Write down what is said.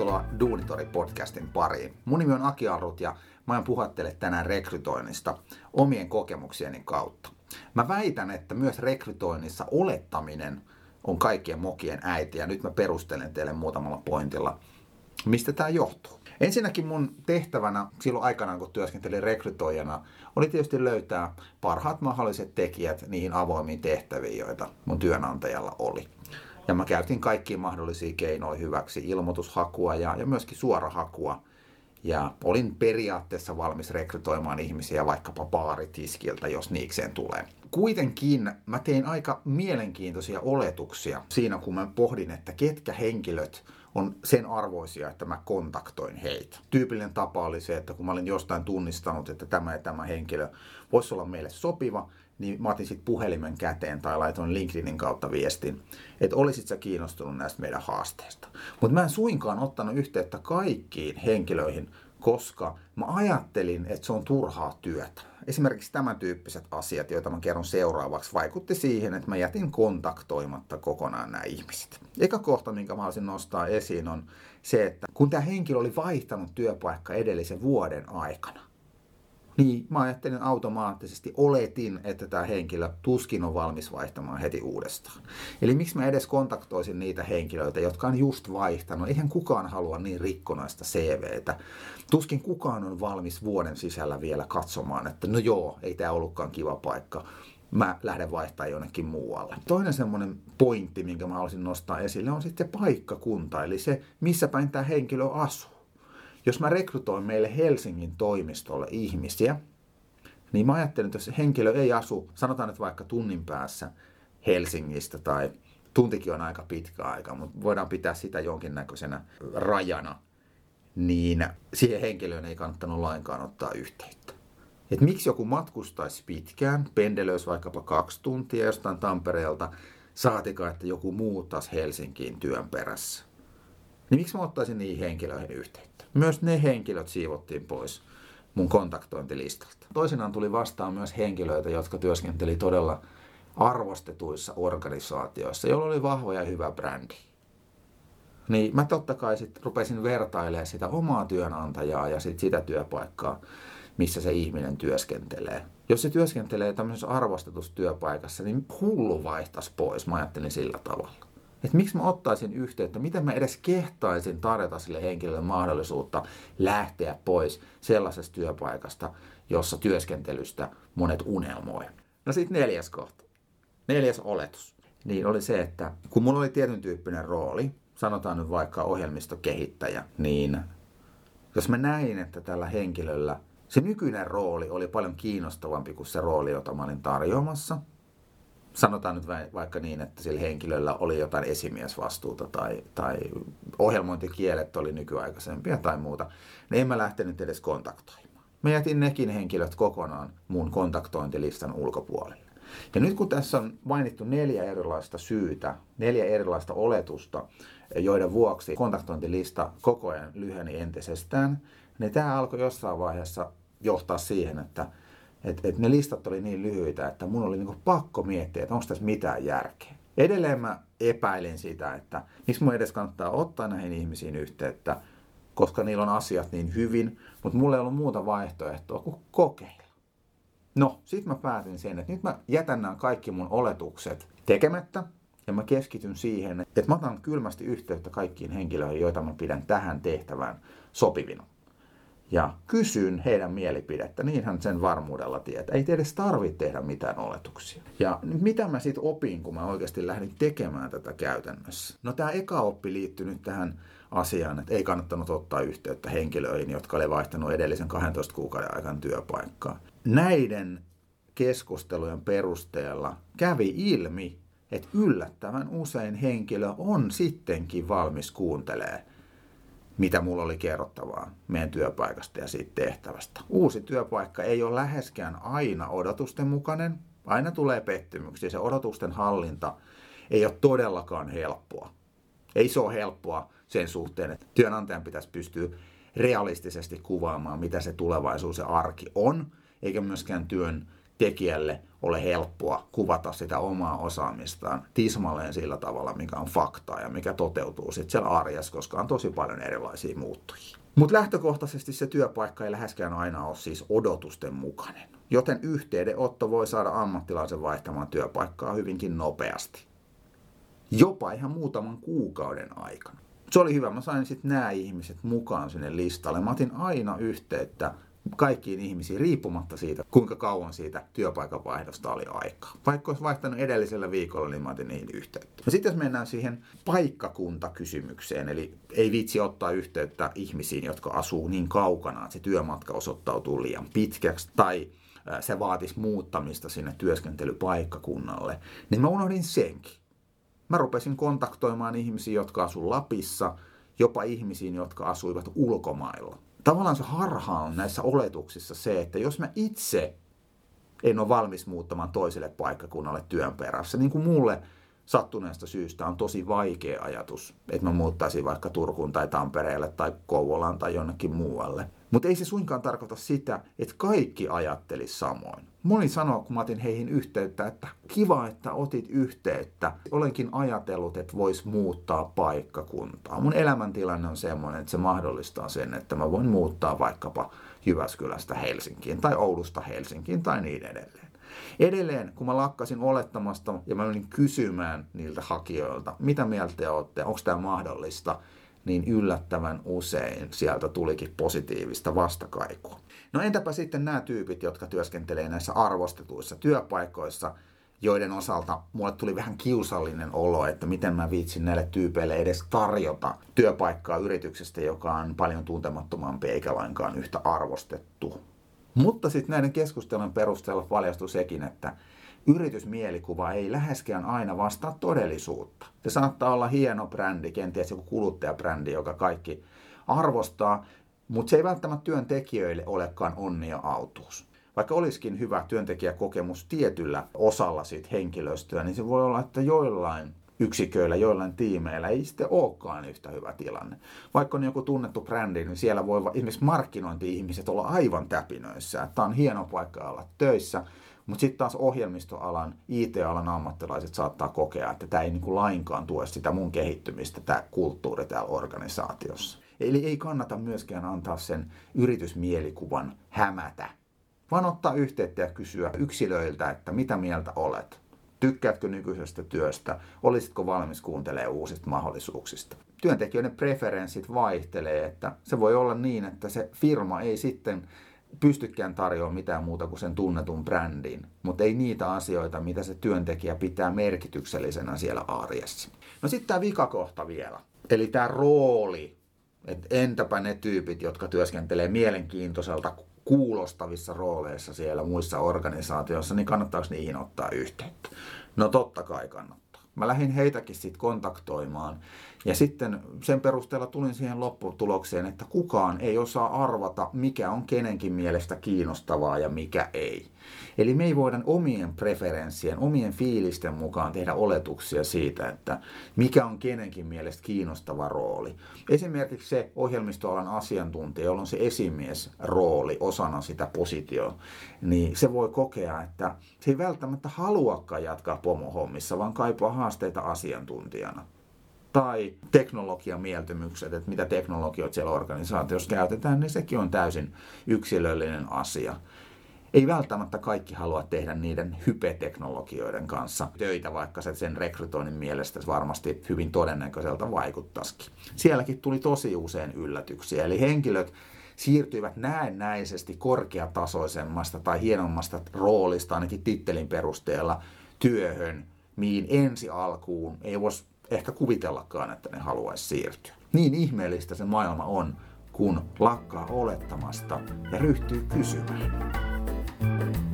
Tervetuloa Duunitori-podcastin pariin. Mun nimi on Aki Arut ja mä oon puhattele tänään rekrytoinnista omien kokemuksieni kautta. Mä väitän, että myös rekrytoinnissa olettaminen on kaikkien mokien äiti ja nyt mä perustelen teille muutamalla pointilla, mistä tämä johtuu. Ensinnäkin mun tehtävänä silloin aikanaan, kun työskentelin rekrytoijana, oli tietysti löytää parhaat mahdolliset tekijät niihin avoimiin tehtäviin, joita mun työnantajalla oli. Ja mä käytin kaikkia mahdollisia keinoja hyväksi, ilmoitushakua ja, ja myöskin suorahakua. Ja olin periaatteessa valmis rekrytoimaan ihmisiä vaikkapa baaritiskiltä, jos niikseen tulee. Kuitenkin mä tein aika mielenkiintoisia oletuksia siinä, kun mä pohdin, että ketkä henkilöt on sen arvoisia, että mä kontaktoin heitä. Tyypillinen tapa oli se, että kun mä olin jostain tunnistanut, että tämä ja tämä henkilö voisi olla meille sopiva, niin mä otin sitten puhelimen käteen tai laitoin LinkedInin kautta viestin, että olisit sä kiinnostunut näistä meidän haasteista. Mutta mä en suinkaan ottanut yhteyttä kaikkiin henkilöihin, koska mä ajattelin, että se on turhaa työtä. Esimerkiksi tämän tyyppiset asiat, joita mä kerron seuraavaksi, vaikutti siihen, että mä jätin kontaktoimatta kokonaan nämä ihmiset. Eka kohta, minkä mä haluaisin nostaa esiin, on se, että kun tämä henkilö oli vaihtanut työpaikka edellisen vuoden aikana, niin mä ajattelin automaattisesti, oletin, että tämä henkilö tuskin on valmis vaihtamaan heti uudestaan. Eli miksi mä edes kontaktoisin niitä henkilöitä, jotka on just vaihtanut. Eihän kukaan halua niin rikkonaista CVtä. Tuskin kukaan on valmis vuoden sisällä vielä katsomaan, että no joo, ei tämä ollutkaan kiva paikka mä lähden vaihtaa jonnekin muualle. Toinen semmoinen pointti, minkä mä haluaisin nostaa esille, on sitten paikkakunta, eli se, missä päin tämä henkilö asuu. Jos mä rekrytoin meille Helsingin toimistolle ihmisiä, niin mä ajattelin, että jos henkilö ei asu, sanotaan nyt vaikka tunnin päässä Helsingistä tai tuntikin on aika pitkä aika, mutta voidaan pitää sitä jonkinnäköisenä rajana, niin siihen henkilöön ei kannattanut lainkaan ottaa yhteyttä. Et miksi joku matkustaisi pitkään, pendelöisi vaikkapa kaksi tuntia jostain Tampereelta, saatika, että joku muuttaisi Helsinkiin työn perässä. Niin miksi mä ottaisin niihin henkilöihin yhteyttä? Myös ne henkilöt siivottiin pois mun kontaktointilistalta. Toisinaan tuli vastaan myös henkilöitä, jotka työskenteli todella arvostetuissa organisaatioissa, joilla oli vahva ja hyvä brändi. Niin mä totta kai sitten rupesin vertailemaan sitä omaa työnantajaa ja sit sitä työpaikkaa, missä se ihminen työskentelee. Jos se työskentelee tämmöisessä arvostetussa työpaikassa, niin hullu vaihtaisi pois, mä ajattelin sillä tavalla että miksi mä ottaisin yhteyttä, miten mä edes kehtaisin tarjota sille henkilölle mahdollisuutta lähteä pois sellaisesta työpaikasta, jossa työskentelystä monet unelmoi. No sitten neljäs kohta. Neljäs oletus. Niin oli se, että kun mulla oli tietyn tyyppinen rooli, sanotaan nyt vaikka ohjelmistokehittäjä, niin jos mä näin, että tällä henkilöllä se nykyinen rooli oli paljon kiinnostavampi kuin se rooli, jota mä olin tarjoamassa – sanotaan nyt vaikka niin, että sillä henkilöllä oli jotain esimiesvastuuta tai, tai ohjelmointikielet oli nykyaikaisempia tai muuta, niin en mä lähtenyt edes kontaktoimaan. Mä jätin nekin henkilöt kokonaan mun kontaktointilistan ulkopuolelle. Ja nyt kun tässä on mainittu neljä erilaista syytä, neljä erilaista oletusta, joiden vuoksi kontaktointilista koko ajan lyheni entisestään, niin tämä alkoi jossain vaiheessa johtaa siihen, että et, et ne listat oli niin lyhyitä, että mun oli niinku pakko miettiä, että onko tässä mitään järkeä. Edelleen mä epäilin sitä, että miksi mun edes kannattaa ottaa näihin ihmisiin yhteyttä, koska niillä on asiat niin hyvin, mutta mulla ei ollut muuta vaihtoehtoa kuin kokeilla. No, sit mä päätin sen, että nyt mä jätän nämä kaikki mun oletukset tekemättä, ja mä keskityn siihen, että mä otan kylmästi yhteyttä kaikkiin henkilöihin, joita mä pidän tähän tehtävään sopivina ja kysyn heidän mielipidettä, niin hän sen varmuudella tietää. Ei edes tarvitse tehdä mitään oletuksia. Ja mitä mä sitten opin, kun mä oikeasti lähdin tekemään tätä käytännössä? No tämä eka oppi liittyy nyt tähän asiaan, että ei kannattanut ottaa yhteyttä henkilöihin, jotka oli vaihtanut edellisen 12 kuukauden aikana työpaikkaa. Näiden keskustelujen perusteella kävi ilmi, että yllättävän usein henkilö on sittenkin valmis kuuntelemaan mitä mulla oli kerrottavaa meidän työpaikasta ja siitä tehtävästä. Uusi työpaikka ei ole läheskään aina odotusten mukainen. Aina tulee pettymyksiä. Se odotusten hallinta ei ole todellakaan helppoa. Ei se ole helppoa sen suhteen, että työnantajan pitäisi pystyä realistisesti kuvaamaan, mitä se tulevaisuus ja arki on, eikä myöskään työn tekijälle ole helppoa kuvata sitä omaa osaamistaan tismalleen sillä tavalla, mikä on faktaa ja mikä toteutuu sitten siellä arjessa, koska on tosi paljon erilaisia muuttujia. Mutta lähtökohtaisesti se työpaikka ei läheskään aina ole siis odotusten mukainen, joten yhteydenotto voi saada ammattilaisen vaihtamaan työpaikkaa hyvinkin nopeasti. Jopa ihan muutaman kuukauden aikana. Se oli hyvä, mä sain sitten nämä ihmiset mukaan sinne listalle. Mä otin aina yhteyttä kaikkiin ihmisiin riippumatta siitä, kuinka kauan siitä työpaikan vaihdosta oli aikaa. Vaikka olisi vaihtanut edellisellä viikolla, niin mä otin niihin yhteyttä. No sitten jos mennään siihen paikkakuntakysymykseen, eli ei vitsi ottaa yhteyttä ihmisiin, jotka asuu niin kaukana, että se työmatka osoittautuu liian pitkäksi, tai se vaatisi muuttamista sinne työskentelypaikkakunnalle, niin mä unohdin senkin. Mä rupesin kontaktoimaan ihmisiä, jotka asuivat Lapissa, jopa ihmisiin, jotka asuivat ulkomailla tavallaan se harha on näissä oletuksissa se, että jos mä itse en ole valmis muuttamaan toiselle paikkakunnalle työn perässä, niin kuin mulle sattuneesta syystä on tosi vaikea ajatus, että mä muuttaisin vaikka Turkuun tai Tampereelle tai Kouvolaan tai jonnekin muualle. Mutta ei se suinkaan tarkoita sitä, että kaikki ajattelisi samoin. Moni sanoo, kun mä otin heihin yhteyttä, että kiva, että otit yhteyttä. Olenkin ajatellut, että vois muuttaa paikkakuntaa. Mun elämäntilanne on semmoinen, että se mahdollistaa sen, että mä voin muuttaa vaikkapa Jyväskylästä Helsinkiin tai Oulusta Helsinkiin tai niin edelleen. Edelleen, kun mä lakkasin olettamasta ja mä menin kysymään niiltä hakijoilta, mitä mieltä te olette, onko tämä mahdollista, niin yllättävän usein sieltä tulikin positiivista vastakaikua. No entäpä sitten nämä tyypit, jotka työskentelee näissä arvostetuissa työpaikoissa, joiden osalta mulle tuli vähän kiusallinen olo, että miten mä viitsin näille tyypeille edes tarjota työpaikkaa yrityksestä, joka on paljon tuntemattomampi eikä lainkaan yhtä arvostettu. Mutta sitten näiden keskustelun perusteella paljastui sekin, että yritysmielikuva ei läheskään aina vastaa todellisuutta. Se saattaa olla hieno brändi, kenties joku kuluttajabrändi, joka kaikki arvostaa, mutta se ei välttämättä työntekijöille olekaan onni ja autuus. Vaikka olisikin hyvä työntekijäkokemus tietyllä osalla siitä henkilöstöä, niin se voi olla, että joillain yksiköillä, joillain tiimeillä ei sitten olekaan yhtä hyvä tilanne. Vaikka on joku tunnettu brändi, niin siellä voi esimerkiksi markkinointi-ihmiset olla aivan täpinöissä. Tämä on hieno paikka olla töissä, mutta sitten taas ohjelmistoalan, IT-alan ammattilaiset saattaa kokea, että tämä ei niin kuin lainkaan tue sitä mun kehittymistä, tämä kulttuuri täällä organisaatiossa. Eli ei kannata myöskään antaa sen yritysmielikuvan hämätä, vaan ottaa yhteyttä ja kysyä yksilöiltä, että mitä mieltä olet. Tykkäätkö nykyisestä työstä? Olisitko valmis kuuntelemaan uusista mahdollisuuksista? Työntekijöiden preferenssit vaihtelee, että se voi olla niin, että se firma ei sitten pystykään tarjoamaan mitään muuta kuin sen tunnetun brändin, mutta ei niitä asioita, mitä se työntekijä pitää merkityksellisenä siellä arjessa. No sitten tämä vikakohta vielä, eli tämä rooli, että entäpä ne tyypit, jotka työskentelee mielenkiintoiselta kuulostavissa rooleissa siellä muissa organisaatioissa, niin kannattaako niihin ottaa yhteyttä? No totta kai kannattaa. Mä lähdin heitäkin sitten kontaktoimaan ja sitten sen perusteella tulin siihen lopputulokseen, että kukaan ei osaa arvata, mikä on kenenkin mielestä kiinnostavaa ja mikä ei. Eli me ei voida omien preferenssien, omien fiilisten mukaan tehdä oletuksia siitä, että mikä on kenenkin mielestä kiinnostava rooli. Esimerkiksi se ohjelmistoalan asiantuntija, jolla on se esimiesrooli osana sitä positioa, niin se voi kokea, että se ei välttämättä haluakaan jatkaa pomohommissa, vaan kaipaa haasteita asiantuntijana tai teknologian mieltymykset, että mitä teknologioita siellä organisaatiossa käytetään, niin sekin on täysin yksilöllinen asia. Ei välttämättä kaikki halua tehdä niiden hypeteknologioiden kanssa töitä, vaikka se sen rekrytoinnin mielestä varmasti hyvin todennäköiseltä vaikuttaisikin. Sielläkin tuli tosi usein yllätyksiä, eli henkilöt siirtyivät näennäisesti korkeatasoisemmasta tai hienommasta roolista, ainakin tittelin perusteella, työhön, mihin ensi alkuun ei voisi ehkä kuvitellakaan, että ne haluaisi siirtyä. Niin ihmeellistä se maailma on, kun lakkaa olettamasta ja ryhtyy kysymään. Thank you.